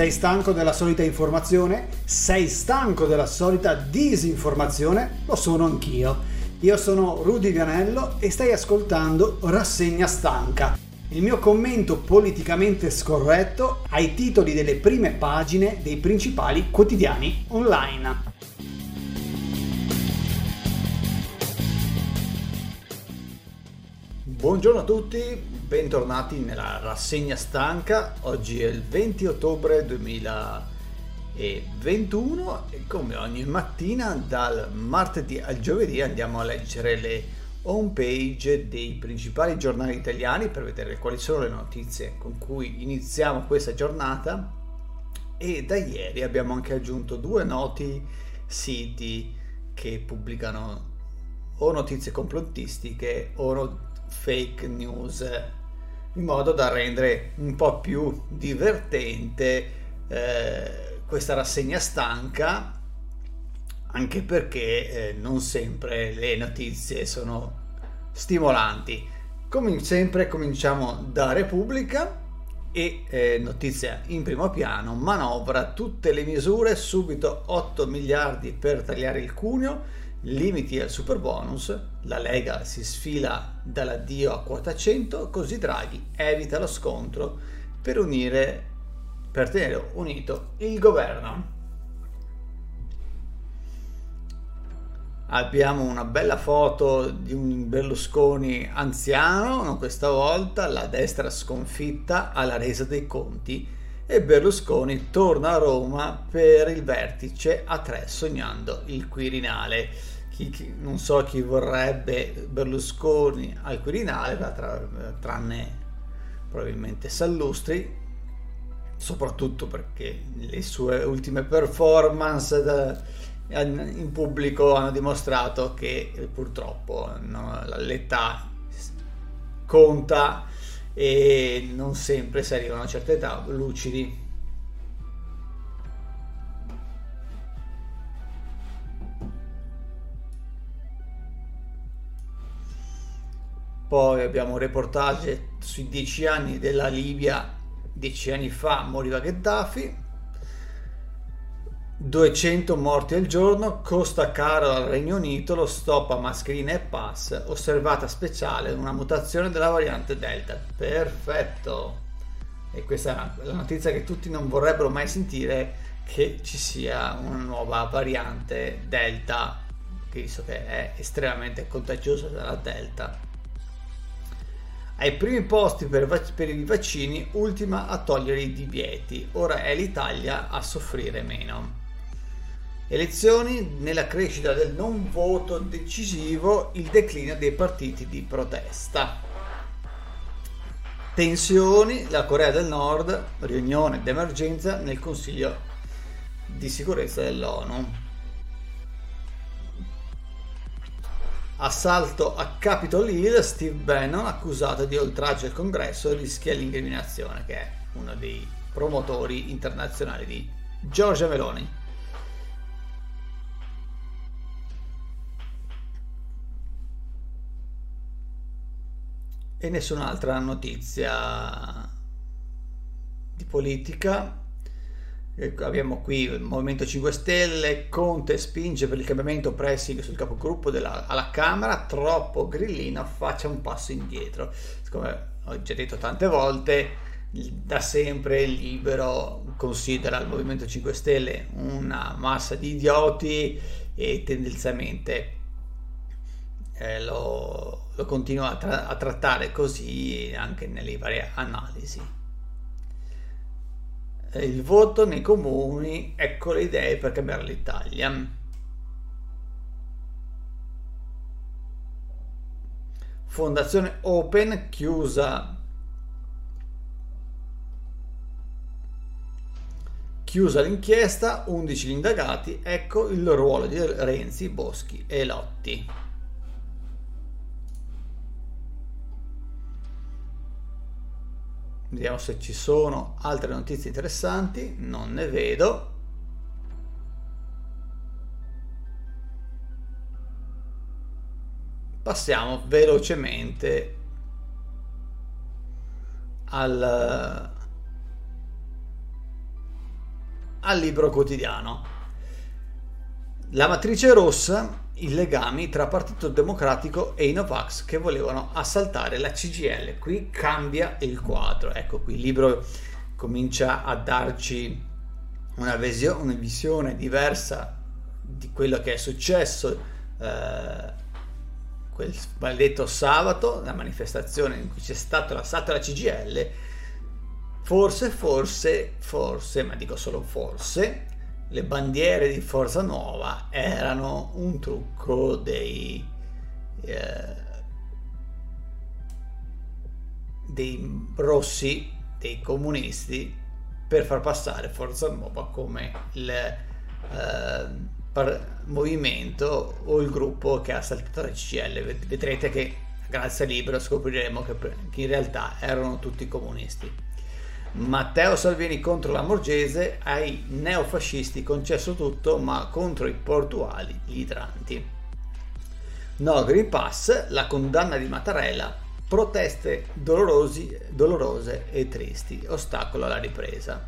Sei stanco della solita informazione? Sei stanco della solita disinformazione? Lo sono anch'io. Io sono Rudy Vianello e stai ascoltando Rassegna Stanca, il mio commento politicamente scorretto ai titoli delle prime pagine dei principali quotidiani online. Buongiorno a tutti, bentornati nella rassegna stanca. Oggi è il 20 ottobre 2021 e come ogni mattina dal martedì al giovedì andiamo a leggere le home page dei principali giornali italiani per vedere quali sono le notizie con cui iniziamo questa giornata e da ieri abbiamo anche aggiunto due noti siti che pubblicano o notizie complottistiche o fake news in modo da rendere un po' più divertente eh, questa rassegna stanca anche perché eh, non sempre le notizie sono stimolanti. Come sempre cominciamo da Repubblica e eh, notizia in primo piano manovra tutte le misure subito 8 miliardi per tagliare il cuneo limiti al super bonus, la Lega si sfila dall'addio a quota 100, così Draghi evita lo scontro per unire per tenere unito il governo. Abbiamo una bella foto di un Berlusconi anziano, questa volta la destra sconfitta alla resa dei conti e Berlusconi torna a Roma per il vertice a tre sognando il Quirinale. Chi, chi, non so chi vorrebbe Berlusconi al Quirinale, tra, tranne probabilmente Sallustri, soprattutto perché le sue ultime performance da, in pubblico hanno dimostrato che purtroppo no, l'età conta e non sempre si arriva a una certa età lucidi. Poi abbiamo un reportage sui dieci anni della Libia, dieci anni fa moriva Gheddafi, 200 morti al giorno, costa caro al Regno Unito lo stop a mascherine e pass, osservata speciale una mutazione della variante Delta. Perfetto! E questa è la notizia che tutti non vorrebbero mai sentire, che ci sia una nuova variante Delta, visto che è estremamente contagiosa dalla Delta. Ai primi posti per, per i vaccini, ultima a togliere i divieti, ora è l'Italia a soffrire meno. Elezioni, nella crescita del non voto decisivo, il declino dei partiti di protesta. Tensioni, la Corea del Nord, riunione d'emergenza nel Consiglio di sicurezza dell'ONU. Assalto a Capitol Hill, Steve Bannon accusato di oltraggio al congresso rischia l'incriminazione, che è uno dei promotori internazionali di Giorgia Meloni. E nessun'altra notizia di politica. Abbiamo qui il Movimento 5 Stelle, Conte spinge per il cambiamento pressing sul capogruppo della, alla Camera, troppo grillino, faccia un passo indietro. Come ho già detto tante volte, da sempre libero considera il Movimento 5 Stelle una massa di idioti e tendenzialmente eh, lo, lo continua a, tra- a trattare così anche nelle varie analisi. Il voto nei comuni, ecco le idee per cambiare l'Italia. Fondazione Open chiusa Chiusa l'inchiesta, 11 gli indagati, ecco il ruolo di Renzi, Boschi e Lotti. Vediamo se ci sono altre notizie interessanti. Non ne vedo. Passiamo velocemente al, al libro quotidiano. La matrice rossa, i legami tra Partito Democratico e i Novax che volevano assaltare la CGL. Qui cambia il quadro. Ecco qui il libro comincia a darci una, visio- una visione diversa di quello che è successo eh, quel maledetto sabato, la manifestazione in cui c'è stato l'assalto alla CGL, forse, forse, forse, ma dico solo forse, le bandiere di Forza Nuova erano un trucco dei, eh, dei rossi, dei comunisti, per far passare Forza Nuova come il eh, par- movimento o il gruppo che ha saltato la CCL. Vedrete che grazie al libro scopriremo che, che in realtà erano tutti comunisti. Matteo Salvini contro la Morgese, ai neofascisti concesso tutto, ma contro i portuali gli idranti. No Green Pass, la condanna di Mattarella, proteste dolorose e tristi, ostacolo alla ripresa.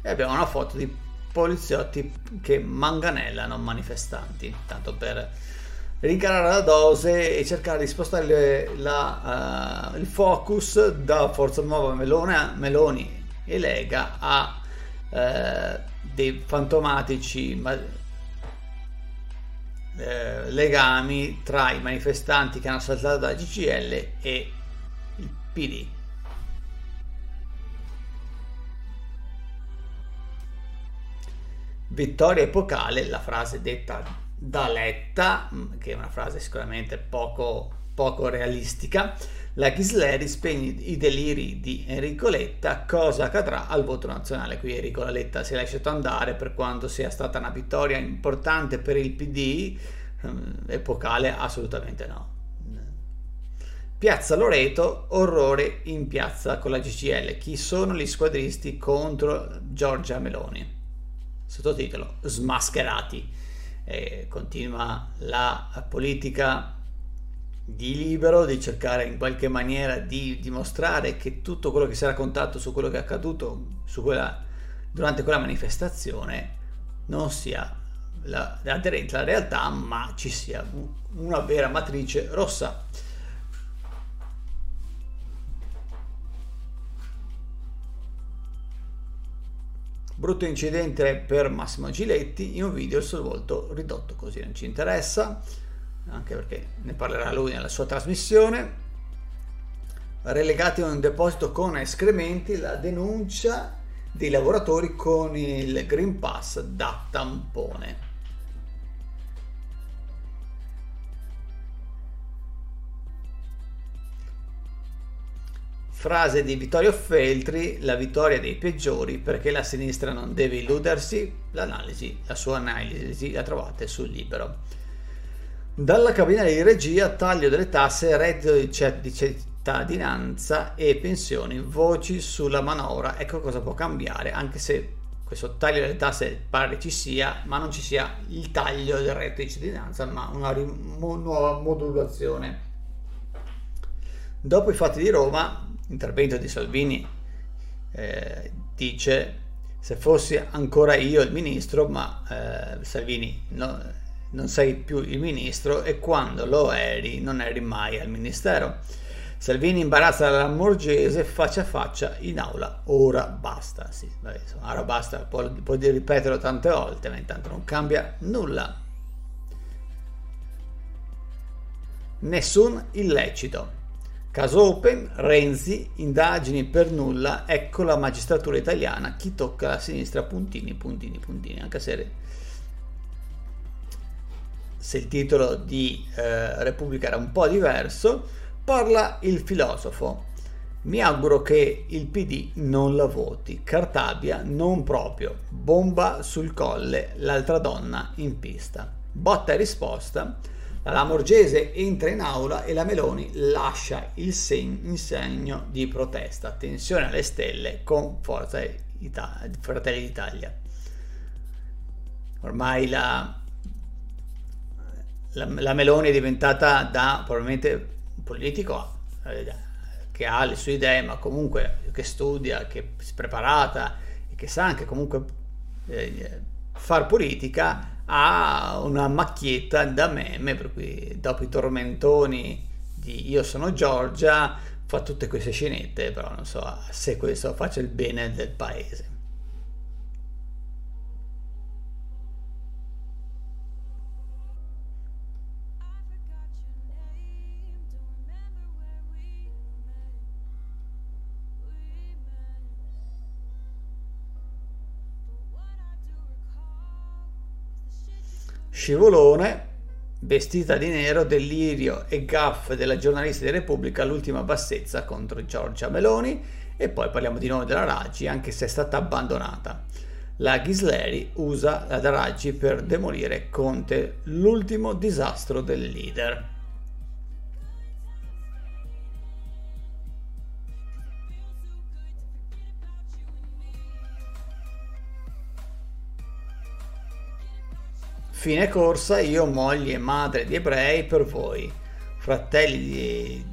E abbiamo una foto di poliziotti che manganellano manifestanti, tanto per rincarare la dose e cercare di spostare la, uh, il focus da Forza Nuova Melone, Meloni e Lega a uh, dei fantomatici ma, uh, legami tra i manifestanti che hanno saltato la GCL e il PD. Vittoria epocale, la frase detta da Letta, mm, che è una frase sicuramente poco, poco realistica, la Ghisleri spegne i deliri di Enrico Letta, cosa accadrà al voto nazionale? Qui Enrico Letta si è lasciato andare per quanto sia stata una vittoria importante per il PD, mm, epocale assolutamente no. Piazza Loreto, orrore in piazza con la GCL. Chi sono gli squadristi contro Giorgia Meloni? Sottotitolo Smascherati eh, continua la politica di libero, di cercare in qualche maniera di dimostrare che tutto quello che si è raccontato su quello che è accaduto quella, durante quella manifestazione non sia la, aderente alla realtà, ma ci sia una vera matrice rossa. Brutto incidente per Massimo Giletti in un video il suo volto ridotto così non ci interessa, anche perché ne parlerà lui nella sua trasmissione. Relegati a un deposito con escrementi, la denuncia dei lavoratori con il Green Pass da tampone. Frase di Vittorio Feltri, la vittoria dei peggiori perché la sinistra non deve illudersi, l'analisi, la sua analisi la trovate sul libro. Dalla cabina di regia, taglio delle tasse, reddito di cittadinanza e pensioni, voci sulla manovra, ecco cosa può cambiare, anche se questo taglio delle tasse pare ci sia, ma non ci sia il taglio del reddito di cittadinanza, ma una rim- nuova modulazione. Dopo i fatti di Roma, intervento di Salvini eh, dice se fossi ancora io il ministro, ma eh, Salvini no, non sei più il ministro e quando lo eri non eri mai al ministero. Salvini imbarazza la Morgese faccia a faccia in aula, ora basta. Sì, vabbè, ora basta, può, può ripeterlo tante volte, ma intanto non cambia nulla. Nessun illecito. Caso Open, Renzi, indagini per nulla, ecco la magistratura italiana, chi tocca la sinistra, puntini, puntini, puntini, anche se, se il titolo di eh, Repubblica era un po' diverso, parla il filosofo. Mi auguro che il PD non la voti, Cartabia non proprio, bomba sul colle, l'altra donna in pista. Botta e risposta, la Lamorgese entra in aula e la Meloni lascia il, seg- il segno di protesta. Tensione alle stelle con Forza Ita- Fratelli d'Italia. Ormai la, la, la, Meloni è diventata da probabilmente un politico eh, che ha le sue idee, ma comunque che studia, che è preparata, che sa anche comunque eh, far politica, ha una macchietta da meme, per cui dopo i tormentoni di Io sono Giorgia, fa tutte queste scenette, però non so se questo faccia il bene del paese. Scivolone, vestita di nero, delirio e gaff della giornalista di Repubblica all'ultima bassezza contro Giorgia Meloni e poi parliamo di nuovo della Raggi anche se è stata abbandonata. La Ghisleri usa la Raggi per demolire Conte, l'ultimo disastro del leader. Fine corsa, io moglie e madre di ebrei per voi, fratelli di...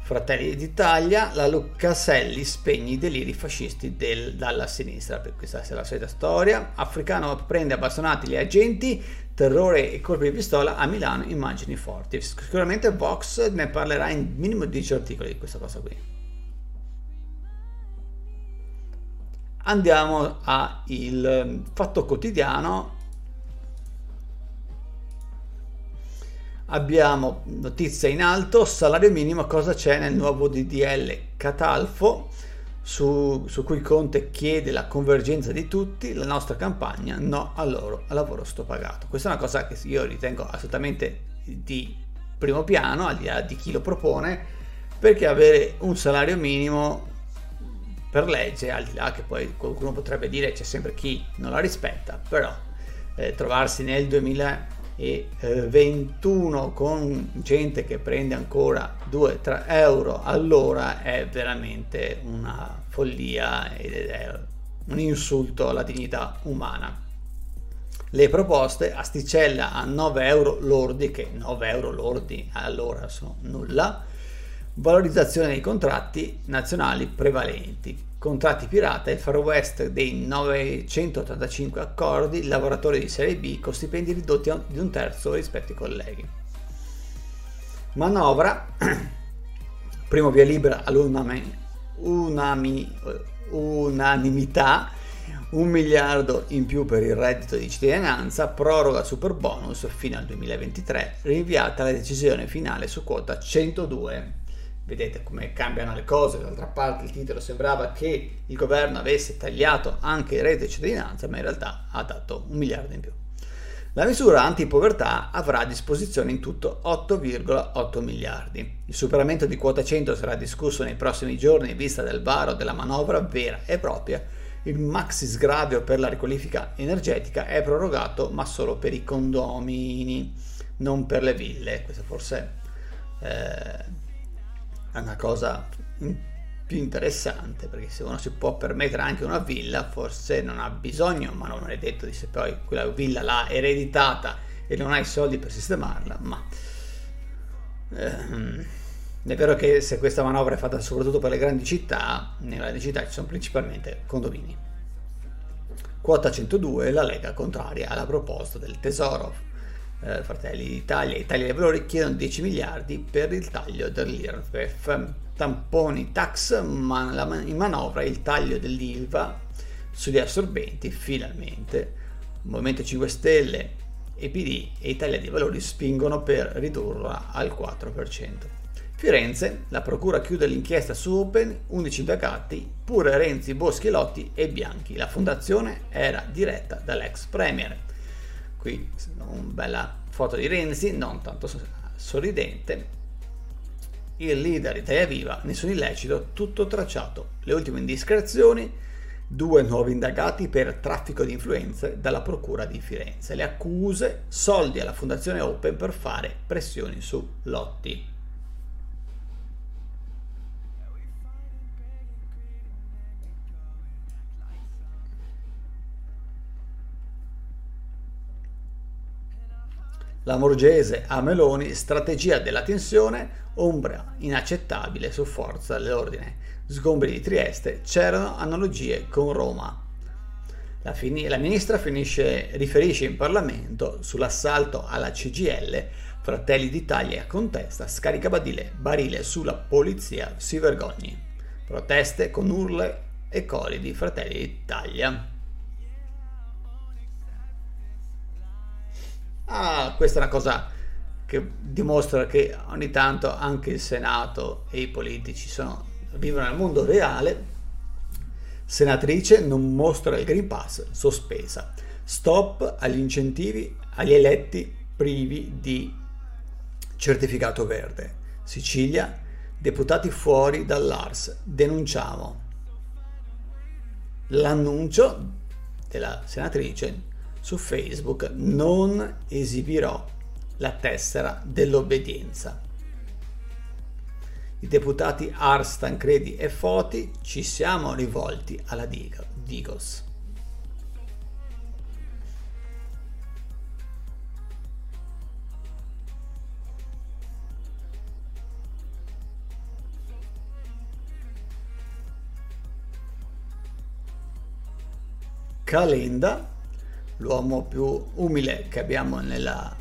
Fratelli d'Italia, la Luccaselli spegne i deliri fascisti del, dalla sinistra, per questa è la solita storia. Africano prende a gli agenti, terrore e colpi di pistola a Milano, immagini forti. Sicuramente Vox ne parlerà in minimo 10 articoli di questa cosa qui. Andiamo al fatto quotidiano. Abbiamo notizia in alto, salario minimo, cosa c'è nel nuovo DDL Catalfo, su, su, cui Conte chiede la convergenza di tutti, la nostra campagna no al loro al lavoro sto pagato. Questa è una cosa che io ritengo assolutamente di primo piano, al di là di chi lo propone, perché avere un salario minimo per legge, al di là che poi qualcuno potrebbe dire c'è sempre chi non la rispetta, però eh, trovarsi nel 2021 con gente che prende ancora 2-3 euro all'ora è veramente una follia ed è un insulto alla dignità umana. Le proposte asticella a 9 euro lordi, che 9 euro lordi all'ora sono nulla, valorizzazione dei contratti nazionali prevalenti, contratti pirata e Far West dei 985 accordi, lavoratori di serie B con stipendi ridotti di un terzo rispetto ai colleghi. Manovra, primo via libera all'unanimità, un miliardo in più per il reddito di cittadinanza, proroga super bonus fino al 2023, rinviata la decisione finale su quota 102 vedete come cambiano le cose, d'altra parte il titolo sembrava che il governo avesse tagliato anche il reddito di cittadinanza, ma in realtà ha dato un miliardo in più. La misura anti-povertà avrà a disposizione in tutto 8,8 miliardi. Il superamento di quota 100 sarà discusso nei prossimi giorni in vista del varo della manovra vera e propria. Il maxi sgravio per la riqualifica energetica è prorogato ma solo per i condomini, non per le ville. Questo forse eh, è una cosa più interessante perché se uno si può permettere anche una villa forse non ha bisogno ma non è detto di se poi quella villa l'ha ereditata e non ha i soldi per sistemarla ma ehm, è vero che se questa manovra è fatta soprattutto per le grandi città nelle grandi città ci sono principalmente condomini. Quota 102 la Lega contraria alla proposta del Tesoro eh, Fratelli d'Italia Italia dei Valori chiedono 10 miliardi per il taglio dell'IRPEF. Tamponi tax, ma la, in manovra il taglio dell'ILVA sugli assorbenti, finalmente. Movimento 5 Stelle, EPD e Italia dei Valori spingono per ridurla al 4%. Firenze, la procura chiude l'inchiesta su Open, 11 indagati, pure Renzi, Boschi, Lotti e Bianchi. La fondazione era diretta dall'ex premier qui una bella foto di Renzi, non tanto sorridente. Il leader Italia Viva, nessun illecito, tutto tracciato. Le ultime indiscrezioni, due nuovi indagati per traffico di influenze dalla Procura di Firenze. Le accuse, soldi alla Fondazione Open per fare pressioni su Lotti. La Morgese a Meloni, strategia della tensione, ombra inaccettabile su forza dell'ordine. Sgombri di Trieste, c'erano analogie con Roma. La, fin- la ministra finisce, riferisce in Parlamento sull'assalto alla CGL, Fratelli d'Italia contesta, scarica badile, barile sulla polizia, si vergogni. Proteste con urle e cori di Fratelli d'Italia. Ah, questa è una cosa che dimostra che ogni tanto anche il Senato e i politici sono, vivono nel mondo reale. Senatrice non mostra il Green Pass, sospesa. Stop agli incentivi agli eletti privi di certificato verde. Sicilia, deputati fuori dall'ARS. Denunciamo. L'annuncio della senatrice su Facebook non esibirò la tessera dell'obbedienza. I deputati Ars, Tancredi e Foti ci siamo rivolti alla Digos. Calenda l'uomo più umile che abbiamo nella,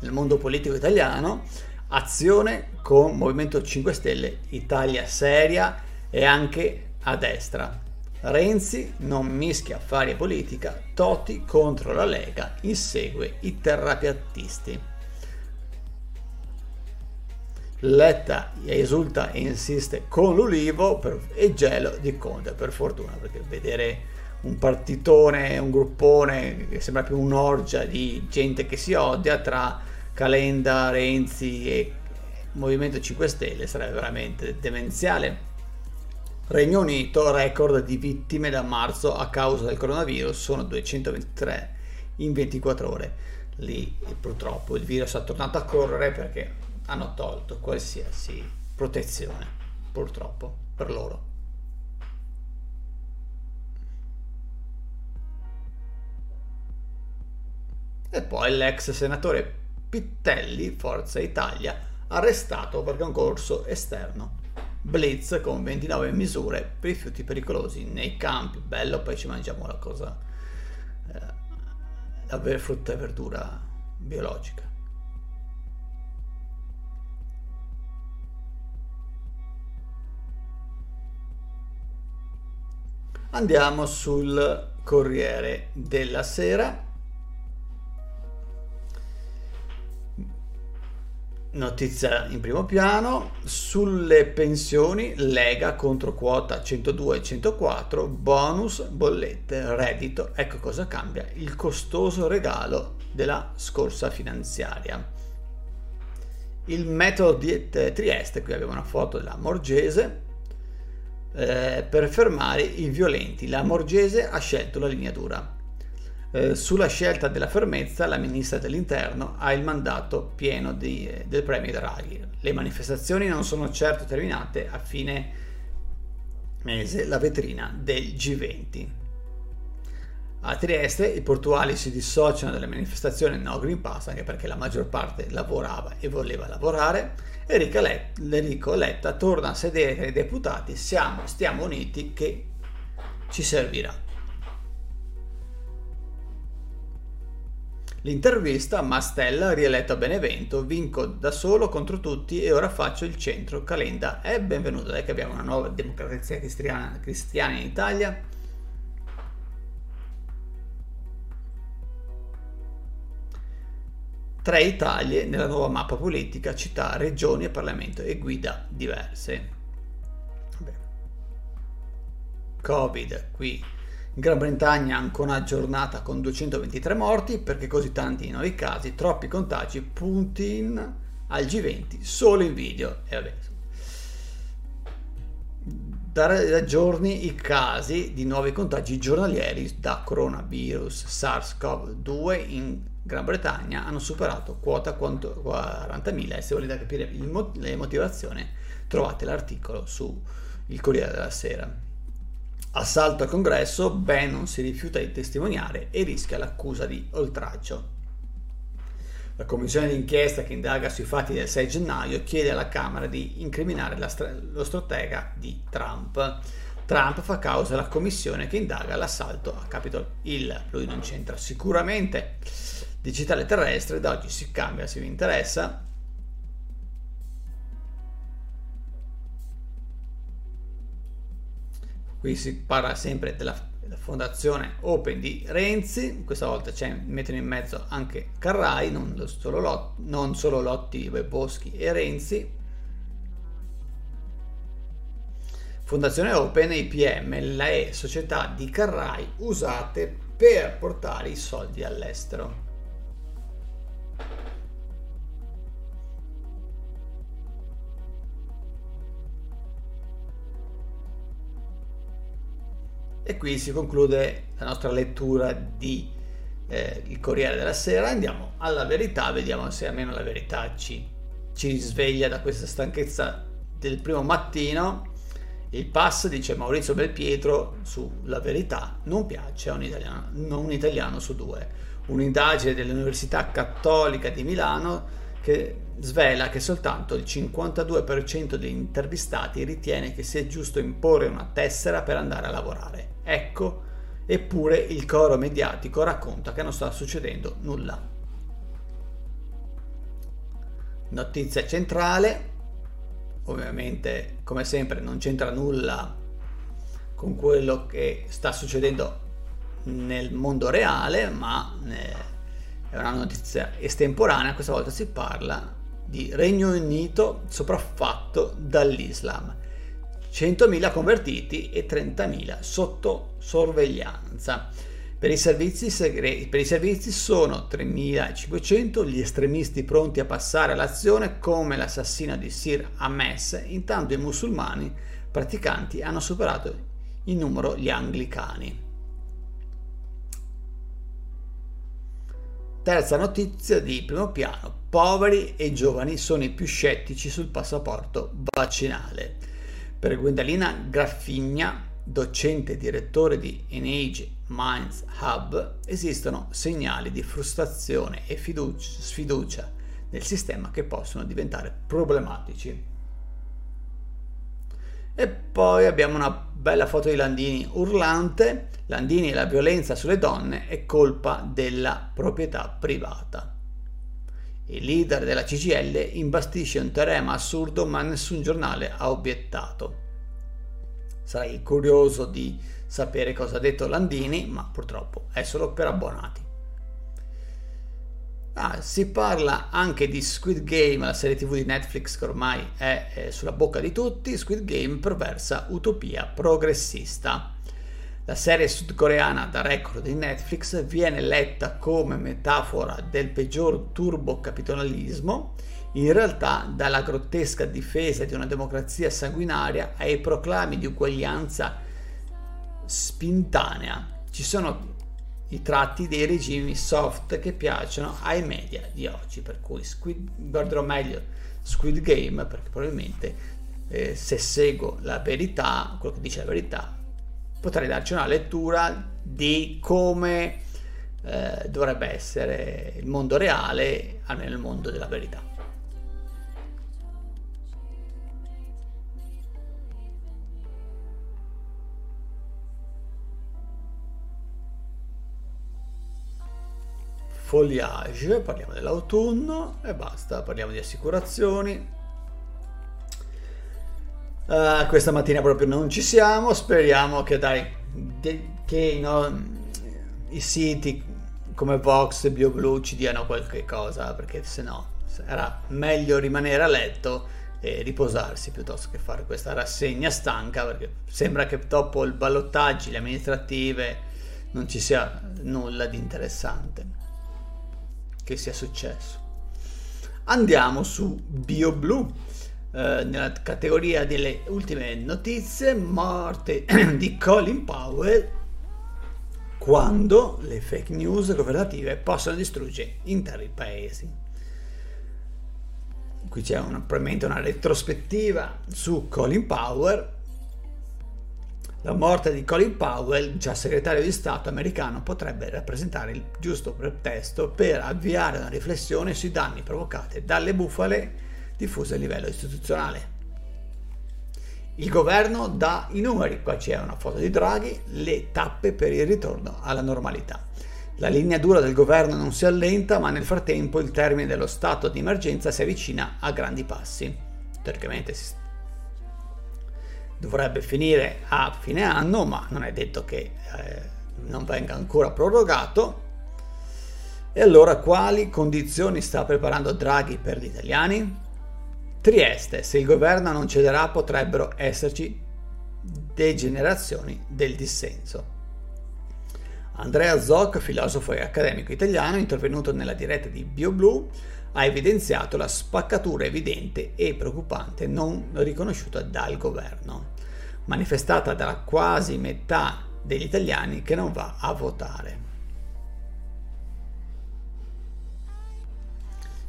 nel mondo politico italiano, azione con Movimento 5 Stelle, Italia seria e anche a destra. Renzi non mischia affari e politica, Toti contro la Lega insegue i terrapiattisti. Letta esulta e insiste con l'Ulivo per, e gelo di Conte, per fortuna, perché vedere un partitone, un gruppone che sembra più un'orgia di gente che si odia tra Calenda, Renzi e Movimento 5 Stelle sarebbe veramente demenziale. Regno Unito, record di vittime da marzo a causa del coronavirus sono 223 in 24 ore. Lì purtroppo il virus è tornato a correre perché hanno tolto qualsiasi protezione, purtroppo per loro. E poi l'ex senatore Pittelli, Forza Italia, arrestato per concorso esterno. Blitz con 29 misure per rifiuti pericolosi nei campi. Bello, poi ci mangiamo la cosa. Eh, avere frutta e verdura biologica. Andiamo sul Corriere della Sera Notizia in primo piano, sulle pensioni Lega contro quota 102 e 104, bonus, bollette, reddito, ecco cosa cambia, il costoso regalo della scorsa finanziaria. Il metodo di Trieste, qui abbiamo una foto della Morgese, eh, per fermare i violenti. La Morgese ha scelto la linea dura. Eh, sulla scelta della fermezza la ministra dell'interno ha il mandato pieno di, eh, del premio Draghi. Le manifestazioni non sono certo terminate a fine mese la vetrina del G20. A Trieste i portuali si dissociano dalle manifestazioni no Green Pass anche perché la maggior parte lavorava e voleva lavorare. Enrico Letta torna a sedere tra i deputati, siamo, stiamo uniti che ci servirà. L'intervista, Mastella, rieletto a Benevento, vinco da solo contro tutti e ora faccio il centro. Calenda è benvenuto, dai che abbiamo una nuova democrazia cristiana, cristiana in Italia. Tre Italie nella nuova mappa politica, città, regioni e Parlamento e guida diverse. Vabbè. Covid qui Gran Bretagna ancora una giornata con 223 morti perché così tanti nuovi casi, troppi contagi, Putin al G20 solo in video. E vabbè. Da giorni i casi di nuovi contagi giornalieri da coronavirus SARS-CoV-2 in Gran Bretagna hanno superato quota 40.000 e se volete capire le motivazioni trovate l'articolo su il Corriere della Sera. Assalto al congresso, Bannon si rifiuta di testimoniare e rischia l'accusa di oltraggio. La commissione d'inchiesta che indaga sui fatti del 6 gennaio chiede alla Camera di incriminare lo stratega di Trump. Trump fa causa alla commissione che indaga l'assalto a Capitol Hill. Lui non c'entra sicuramente. Digitale terrestre, da oggi si cambia se vi interessa. Qui si parla sempre della la fondazione Open di Renzi, questa volta c'è, mettono in mezzo anche Carrai, non solo, Lotti, non solo Lotti, Boschi e Renzi. Fondazione Open, IPM, le società di Carrai usate per portare i soldi all'estero. E qui si conclude la nostra lettura di eh, Il Corriere della Sera. Andiamo alla verità, vediamo se almeno la verità ci, ci risveglia da questa stanchezza del primo mattino. Il pass, dice Maurizio Belpietro, sulla verità non piace a un italiano, un italiano su due. Un'indagine dell'Università Cattolica di Milano che svela che soltanto il 52% degli intervistati ritiene che sia giusto imporre una tessera per andare a lavorare. Ecco, eppure il coro mediatico racconta che non sta succedendo nulla. Notizia centrale, ovviamente come sempre non c'entra nulla con quello che sta succedendo nel mondo reale, ma eh, è una notizia estemporanea, questa volta si parla di Regno Unito sopraffatto dall'Islam. 100.000 convertiti e 30.000 sotto sorveglianza. Per i, servizi segreti, per i servizi sono 3.500 gli estremisti pronti a passare all'azione come l'assassino di Sir Ames, intanto i musulmani praticanti hanno superato in numero gli anglicani. Terza notizia di primo piano, poveri e giovani sono i più scettici sul passaporto vaccinale. Per Gwendalina Graffigna, docente e direttore di Enage Minds Hub, esistono segnali di frustrazione e fiducia, sfiducia nel sistema che possono diventare problematici. E poi abbiamo una bella foto di Landini urlante. Landini e la violenza sulle donne è colpa della proprietà privata. Il leader della CGL imbastisce un teorema assurdo ma nessun giornale ha obiettato. Sarei curioso di sapere cosa ha detto Landini, ma purtroppo è solo per abbonati. Ah, si parla anche di Squid Game, la serie tv di Netflix che ormai è, è sulla bocca di tutti. Squid Game perversa utopia progressista. La serie sudcoreana da record di Netflix viene letta come metafora del peggior turbocapitalismo, in realtà dalla grottesca difesa di una democrazia sanguinaria ai proclami di uguaglianza spintanea. Ci sono i tratti dei regimi soft che piacciono ai media di oggi, per cui Squid, guarderò meglio Squid Game perché probabilmente eh, se seguo la verità, quello che dice la verità, potrei darci una lettura di come eh, dovrebbe essere il mondo reale, almeno il mondo della verità. Foliage, parliamo dell'autunno e basta, parliamo di assicurazioni, Uh, questa mattina proprio non ci siamo, speriamo che dai, de, che no, i siti come Vox e BioBlue ci diano qualche cosa, perché se no era meglio rimanere a letto e riposarsi piuttosto che fare questa rassegna stanca, perché sembra che dopo il ballottaggio, le amministrative, non ci sia nulla di interessante che sia successo. Andiamo su BioBlue eh, nella categoria delle ultime notizie, morte di Colin Powell quando le fake news governative possono distruggere interi paesi. Qui c'è una, probabilmente una retrospettiva su Colin Powell. La morte di Colin Powell, già segretario di Stato americano, potrebbe rappresentare il giusto pretesto per avviare una riflessione sui danni provocati dalle bufale diffuse a livello istituzionale. Il governo dà i numeri, qua c'è una foto di Draghi, le tappe per il ritorno alla normalità. La linea dura del governo non si allenta, ma nel frattempo il termine dello stato di emergenza si avvicina a grandi passi. Teoricamente si dovrebbe finire a fine anno, ma non è detto che eh, non venga ancora prorogato. E allora quali condizioni sta preparando Draghi per gli italiani? Trieste, se il governo non cederà potrebbero esserci degenerazioni del dissenso. Andrea Zoc, filosofo e accademico italiano, intervenuto nella diretta di BioBlue, ha evidenziato la spaccatura evidente e preoccupante non riconosciuta dal governo, manifestata dalla quasi metà degli italiani che non va a votare.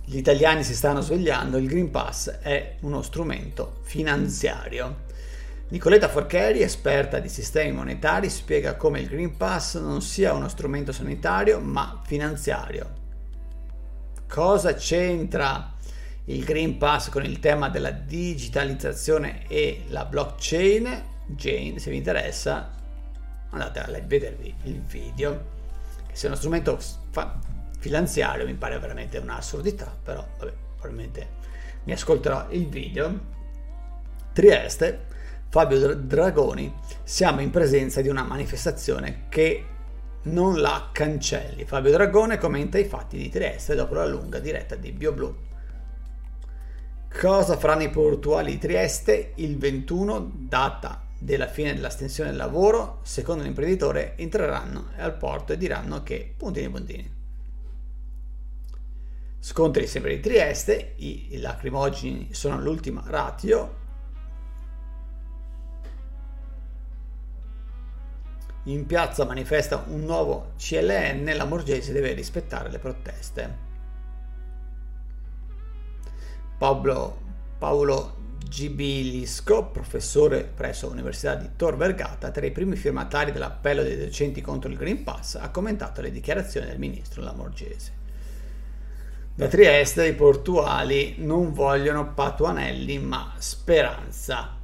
Gli italiani si stanno svegliando, il Green Pass è uno strumento finanziario. Nicoletta Forcheri, esperta di sistemi monetari, spiega come il Green Pass non sia uno strumento sanitario ma finanziario. Cosa c'entra il Green Pass con il tema della digitalizzazione e la blockchain? Jane, se vi interessa, andate a vedervi il video. Che sia uno strumento finanziario mi pare veramente un'assurdità, però vabbè, probabilmente mi ascolterò il video. Trieste Fabio Dragoni, siamo in presenza di una manifestazione che non la cancelli. Fabio Dragone commenta i fatti di Trieste dopo la lunga diretta di BioBlue. Cosa faranno i portuali di Trieste il 21, data della fine della stensione del lavoro? Secondo l'imprenditore entreranno al porto e diranno che puntini puntini. Scontri sempre di Trieste, i lacrimogeni sono l'ultima ratio, in piazza manifesta un nuovo CLN, la Morgese deve rispettare le proteste. Paolo, Paolo Gibilisco, professore presso l'Università di Tor Vergata, tra i primi firmatari dell'appello dei docenti contro il Green Pass, ha commentato le dichiarazioni del ministro Lamorgese. Da Trieste i portuali non vogliono patuanelli ma speranza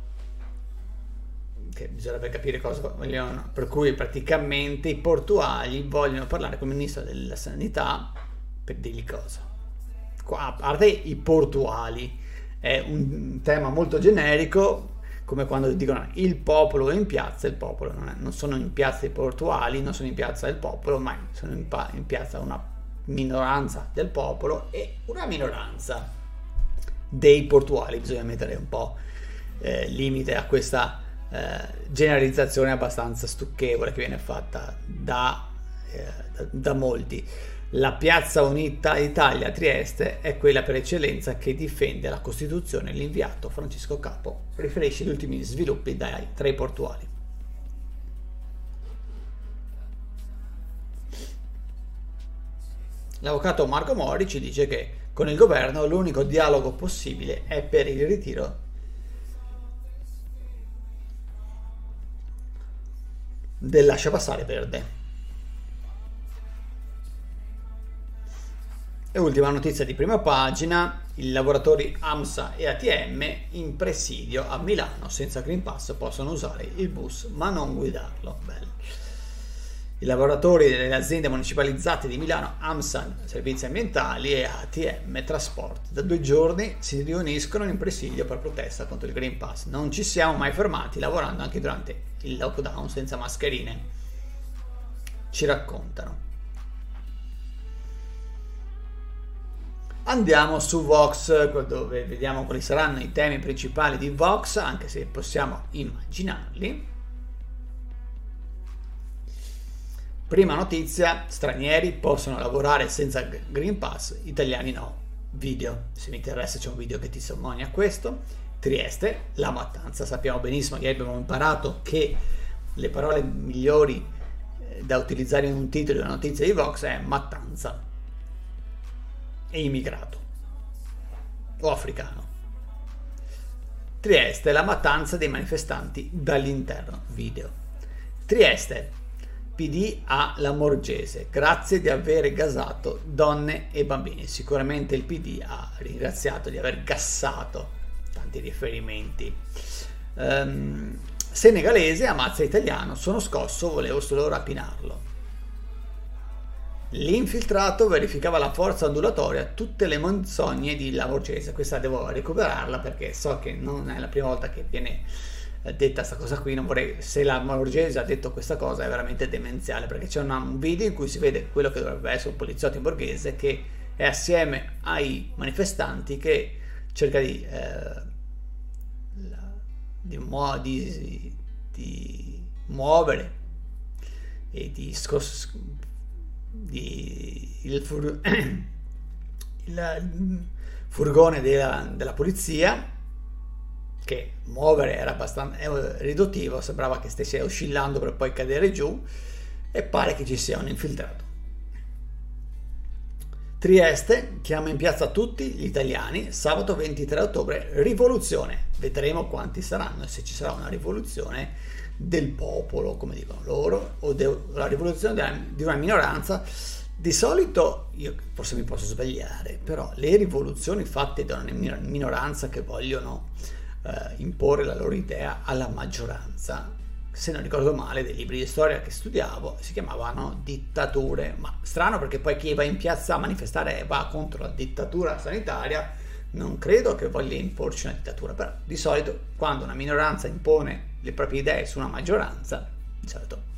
che bisognerebbe capire cosa vogliono, per cui praticamente i portuali vogliono parlare con il ministro della sanità per dirgli cosa. Qua, a parte i portuali, è un tema molto generico, come quando dicono il popolo è in piazza, il popolo non, è, non sono in piazza i portuali, non sono in piazza il popolo, ma sono in, in piazza una minoranza del popolo e una minoranza dei portuali. Bisogna mettere un po' eh, limite a questa eh, generalizzazione abbastanza stucchevole che viene fatta da, eh, da, da molti. La piazza unita Italia Trieste è quella per eccellenza che difende la Costituzione. L'inviato Francesco Capo riferisce gli ultimi sviluppi dai, tra i portuali. L'avvocato Marco Mori ci dice che con il governo l'unico dialogo possibile è per il ritiro del lascia passare verde. E ultima notizia di prima pagina, i lavoratori AMSA e ATM in presidio a Milano senza Green Pass possono usare il bus ma non guidarlo. Bello. I lavoratori delle aziende municipalizzate di Milano, AMSA Servizi Ambientali e ATM Trasporti, da due giorni si riuniscono in presidio per protesta contro il Green Pass. Non ci siamo mai fermati, lavorando anche durante il lockdown senza mascherine. Ci raccontano. Andiamo su Vox, dove vediamo quali saranno i temi principali di Vox, anche se possiamo immaginarli. Prima notizia, stranieri possono lavorare senza Green Pass, italiani no. Video, se mi interessa c'è un video che ti testimoniamonia questo. Trieste, la mattanza. Sappiamo benissimo, ieri abbiamo imparato che le parole migliori eh, da utilizzare in un titolo di una notizia di Vox è mattanza e immigrato o africano. Trieste, la mattanza dei manifestanti dall'interno. Video. Trieste, PD a Lamorgese, grazie di aver gasato donne e bambini. Sicuramente il PD ha ringraziato di aver gassato tanti riferimenti. Um, senegalese ammazza italiano, sono scosso, volevo solo rapinarlo. L'infiltrato verificava la forza ondulatoria, tutte le menzogne di Lavorgese. Questa devo recuperarla perché so che non è la prima volta che viene eh, detta questa cosa qui. Vorrei, se la ha detto questa cosa è veramente demenziale perché c'è un video in cui si vede quello che dovrebbe essere un poliziotto in borghese che è assieme ai manifestanti che cerca di, eh, di, muo- di, di muovere e di scos- il, fur, il, furgone della, della, polizia che muovere era abbastanza riduttivo, sembrava che stesse oscillando per poi cadere giù e pare che ci sia un infiltrato. Trieste chiama in piazza tutti gli italiani sabato 23 ottobre rivoluzione. Vedremo quanti saranno e se ci sarà una rivoluzione del popolo, come dicono loro, o della rivoluzione di una minoranza. Di solito, io forse mi posso sbagliare, però le rivoluzioni fatte da una minoranza che vogliono eh, imporre la loro idea alla maggioranza, se non ricordo male, dei libri di storia che studiavo, si chiamavano dittature. Ma strano perché poi chi va in piazza a manifestare va contro la dittatura sanitaria, non credo che voglia imporci una dittatura, però di solito quando una minoranza impone le proprie idee su una maggioranza, solito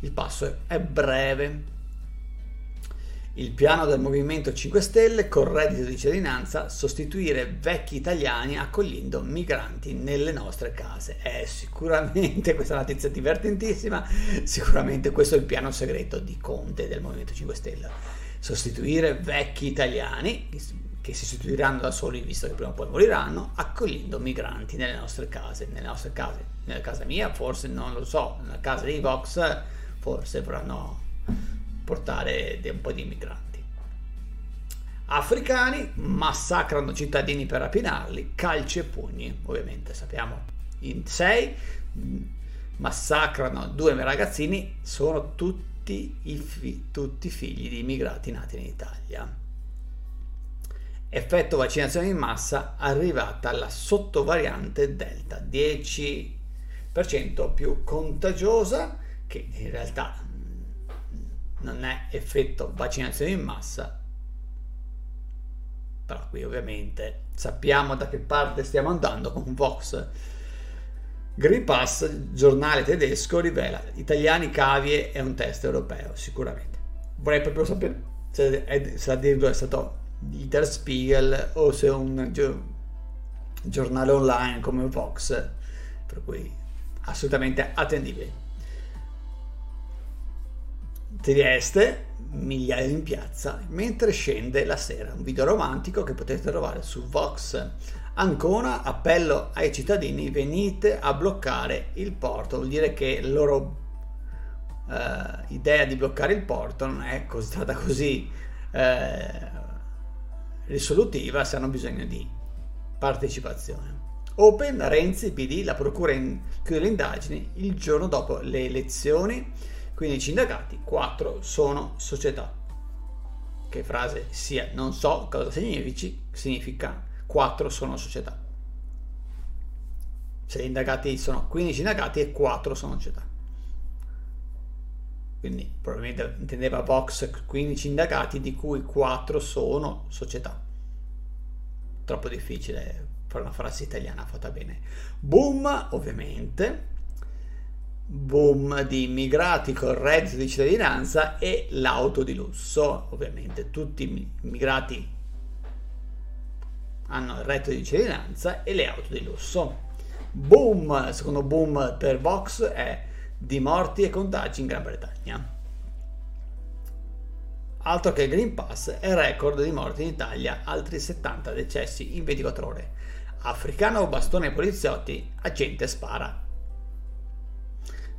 il passo è breve. Il piano del Movimento 5 Stelle col reddito di cittadinanza sostituire vecchi italiani accogliendo migranti nelle nostre case. È sicuramente questa notizia divertentissima, sicuramente questo è il piano segreto di Conte del Movimento 5 Stelle. Sostituire vecchi italiani che si sostituiranno da soli visto che prima o poi moriranno, accogliendo migranti nelle nostre case, nelle nostre case nella casa mia forse non lo so, nella casa dei Vox forse vorranno portare un po' di immigranti. Africani massacrano cittadini per rapinarli, calci e pugni, ovviamente sappiamo in sei massacrano due ragazzini, sono tutti, i fi- tutti figli di immigrati nati in Italia. Effetto vaccinazione in massa arrivata la sottovariante Delta, 10 più contagiosa, che in realtà non è effetto vaccinazione in massa, però qui ovviamente sappiamo da che parte stiamo andando con Vox. Green Pass, giornale tedesco, rivela italiani cavie è un test europeo, sicuramente. Vorrei proprio sapere se, è, se addirittura è stato il Der Spiegel o se è un giornale online come Vox, per cui assolutamente attendibili. Trieste, migliaia in piazza, mentre scende la sera. Un video romantico che potete trovare su Vox. Ancora appello ai cittadini, venite a bloccare il porto. Vuol dire che la loro uh, idea di bloccare il porto non è stata così uh, risolutiva se hanno bisogno di partecipazione. Open, Renzi, PD, la procura in, chiude le indagini il giorno dopo le elezioni, quindi i sindacati, 4 sono società. Che frase sia, non so cosa significi, significa 4 sono società. Se gli indagati sono 15 indagati e 4 sono società. Quindi probabilmente intendeva Vox 15 indagati di cui 4 sono società. Troppo difficile per una frase italiana fatta bene. Boom, ovviamente, boom di immigrati con reddito di cittadinanza e l'auto di lusso, ovviamente tutti i immigrati hanno il reddito di cittadinanza e le auto di lusso. Boom, secondo boom per Vox è di morti e contagi in Gran Bretagna. Altro che il Green Pass è record di morti in Italia, altri 70 decessi in 24 ore. Africano bastone poliziotti, agente spara.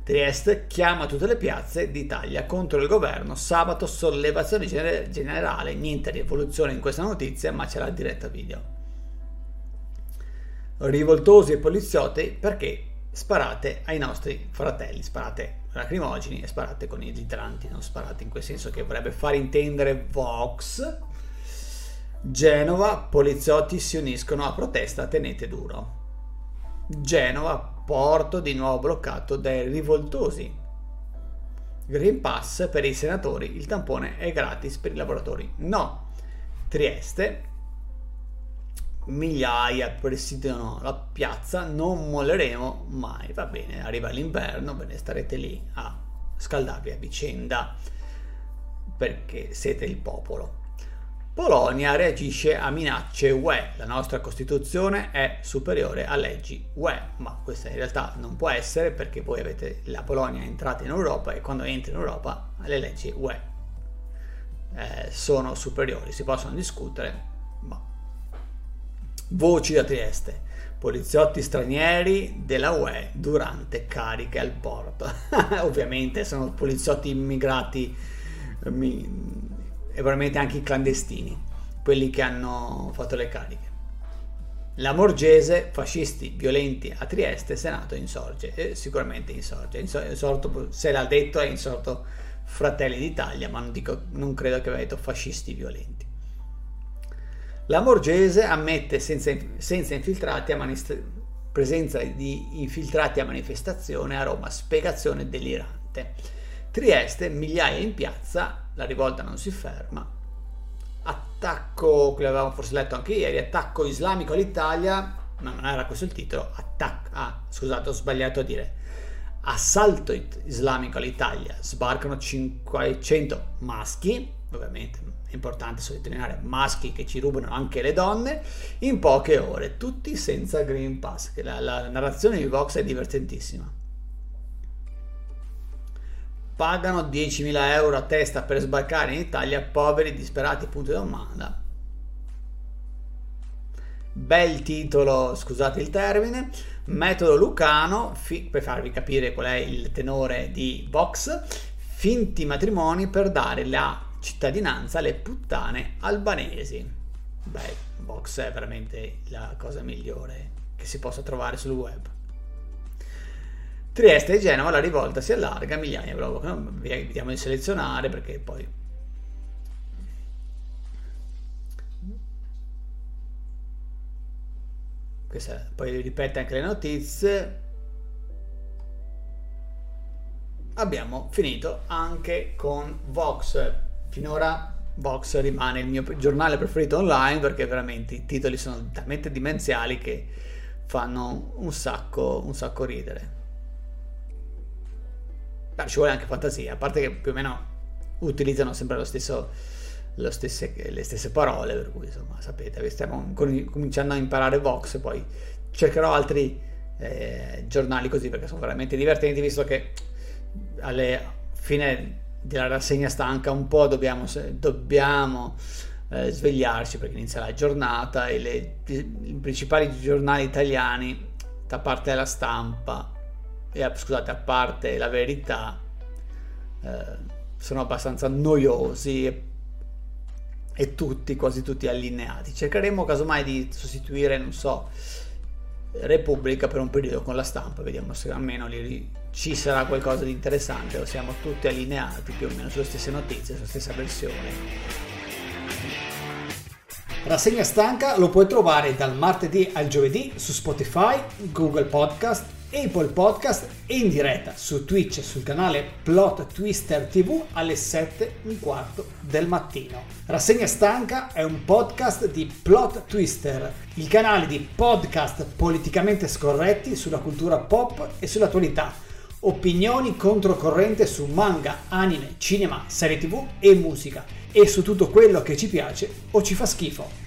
Trieste chiama tutte le piazze d'Italia contro il governo. Sabato sollevazione generale, niente rivoluzione in questa notizia, ma c'è la diretta video. rivoltosi e poliziotti perché sparate ai nostri fratelli, sparate lacrimogeni e sparate con i idranti, non sparate in quel senso che vorrebbe far intendere Vox. Genova, poliziotti si uniscono a protesta, tenete duro. Genova, porto di nuovo bloccato dai rivoltosi. Green Pass per i senatori, il tampone è gratis per i lavoratori. No. Trieste, migliaia presidiano la piazza, non molleremo mai, va bene, arriva l'inverno, ve ne starete lì a scaldarvi a vicenda perché siete il popolo. Polonia reagisce a minacce UE, la nostra Costituzione è superiore a leggi UE, ma questa in realtà non può essere perché voi avete la Polonia entrata in Europa e quando entra in Europa le leggi UE eh, sono superiori, si possono discutere, Voci da Trieste. Poliziotti stranieri della UE durante cariche al porto. Ovviamente sono poliziotti immigrati mi, e probabilmente anche i clandestini, quelli che hanno fatto le cariche. La Morgese, fascisti violenti a Trieste, Senato insorge. E sicuramente insorge. Insorto, se l'ha detto è insorto Fratelli d'Italia, ma non, dico, non credo che abbia detto fascisti violenti. La Morgese ammette senza, senza infiltrati a manist- presenza di infiltrati a manifestazione a Roma, spiegazione delirante. Trieste, migliaia in piazza, la rivolta non si ferma. Attacco, che l'avevamo forse letto anche ieri, attacco islamico all'Italia, ma non era questo il titolo, attacco, ah scusate ho sbagliato a dire, assalto islamico all'Italia, sbarcano 500 maschi, ovviamente importante sottolineare, maschi che ci rubano anche le donne, in poche ore, tutti senza Green Pass, la, la narrazione di Vox è divertentissima. Pagano 10.000 euro a testa per sbarcare in Italia, poveri disperati, punto di domanda. Bel titolo, scusate il termine, metodo Lucano, fi- per farvi capire qual è il tenore di Vox, finti matrimoni per dare la cittadinanza alle puttane albanesi. Beh, Vox è veramente la cosa migliore che si possa trovare sul web. Trieste e Genova la rivolta si allarga, migliaia, però vediamo di selezionare perché poi Questa, poi ripete anche le notizie. Abbiamo finito anche con Vox finora Vox rimane il mio giornale preferito online perché veramente i titoli sono talmente dimenziali che fanno un sacco, un sacco ridere. Beh, ci vuole anche fantasia, a parte che più o meno utilizzano sempre lo stesso, lo stesse, le stesse parole, per cui insomma sapete, stiamo cominciando a imparare Vox, poi cercherò altri eh, giornali così perché sono veramente divertenti, visto che alle fine della rassegna stanca un po' dobbiamo, dobbiamo eh, svegliarci perché inizia la giornata e le, i principali giornali italiani da parte della stampa e scusate a parte la verità eh, sono abbastanza noiosi e, e tutti quasi tutti allineati cercheremo casomai di sostituire non so Repubblica per un periodo con la stampa, vediamo se almeno lì ci sarà qualcosa di interessante o siamo tutti allineati più o meno sulle stesse notizie, sulla stessa versione. Rassegna stanca lo puoi trovare dal martedì al giovedì su Spotify, Google Podcast Apple Podcast e in diretta su Twitch sul canale Plot Twister TV alle 7 e un quarto del mattino. Rassegna stanca è un podcast di Plot Twister, il canale di podcast politicamente scorretti sulla cultura pop e sull'attualità. Opinioni controcorrente su manga, anime, cinema, serie tv e musica e su tutto quello che ci piace o ci fa schifo.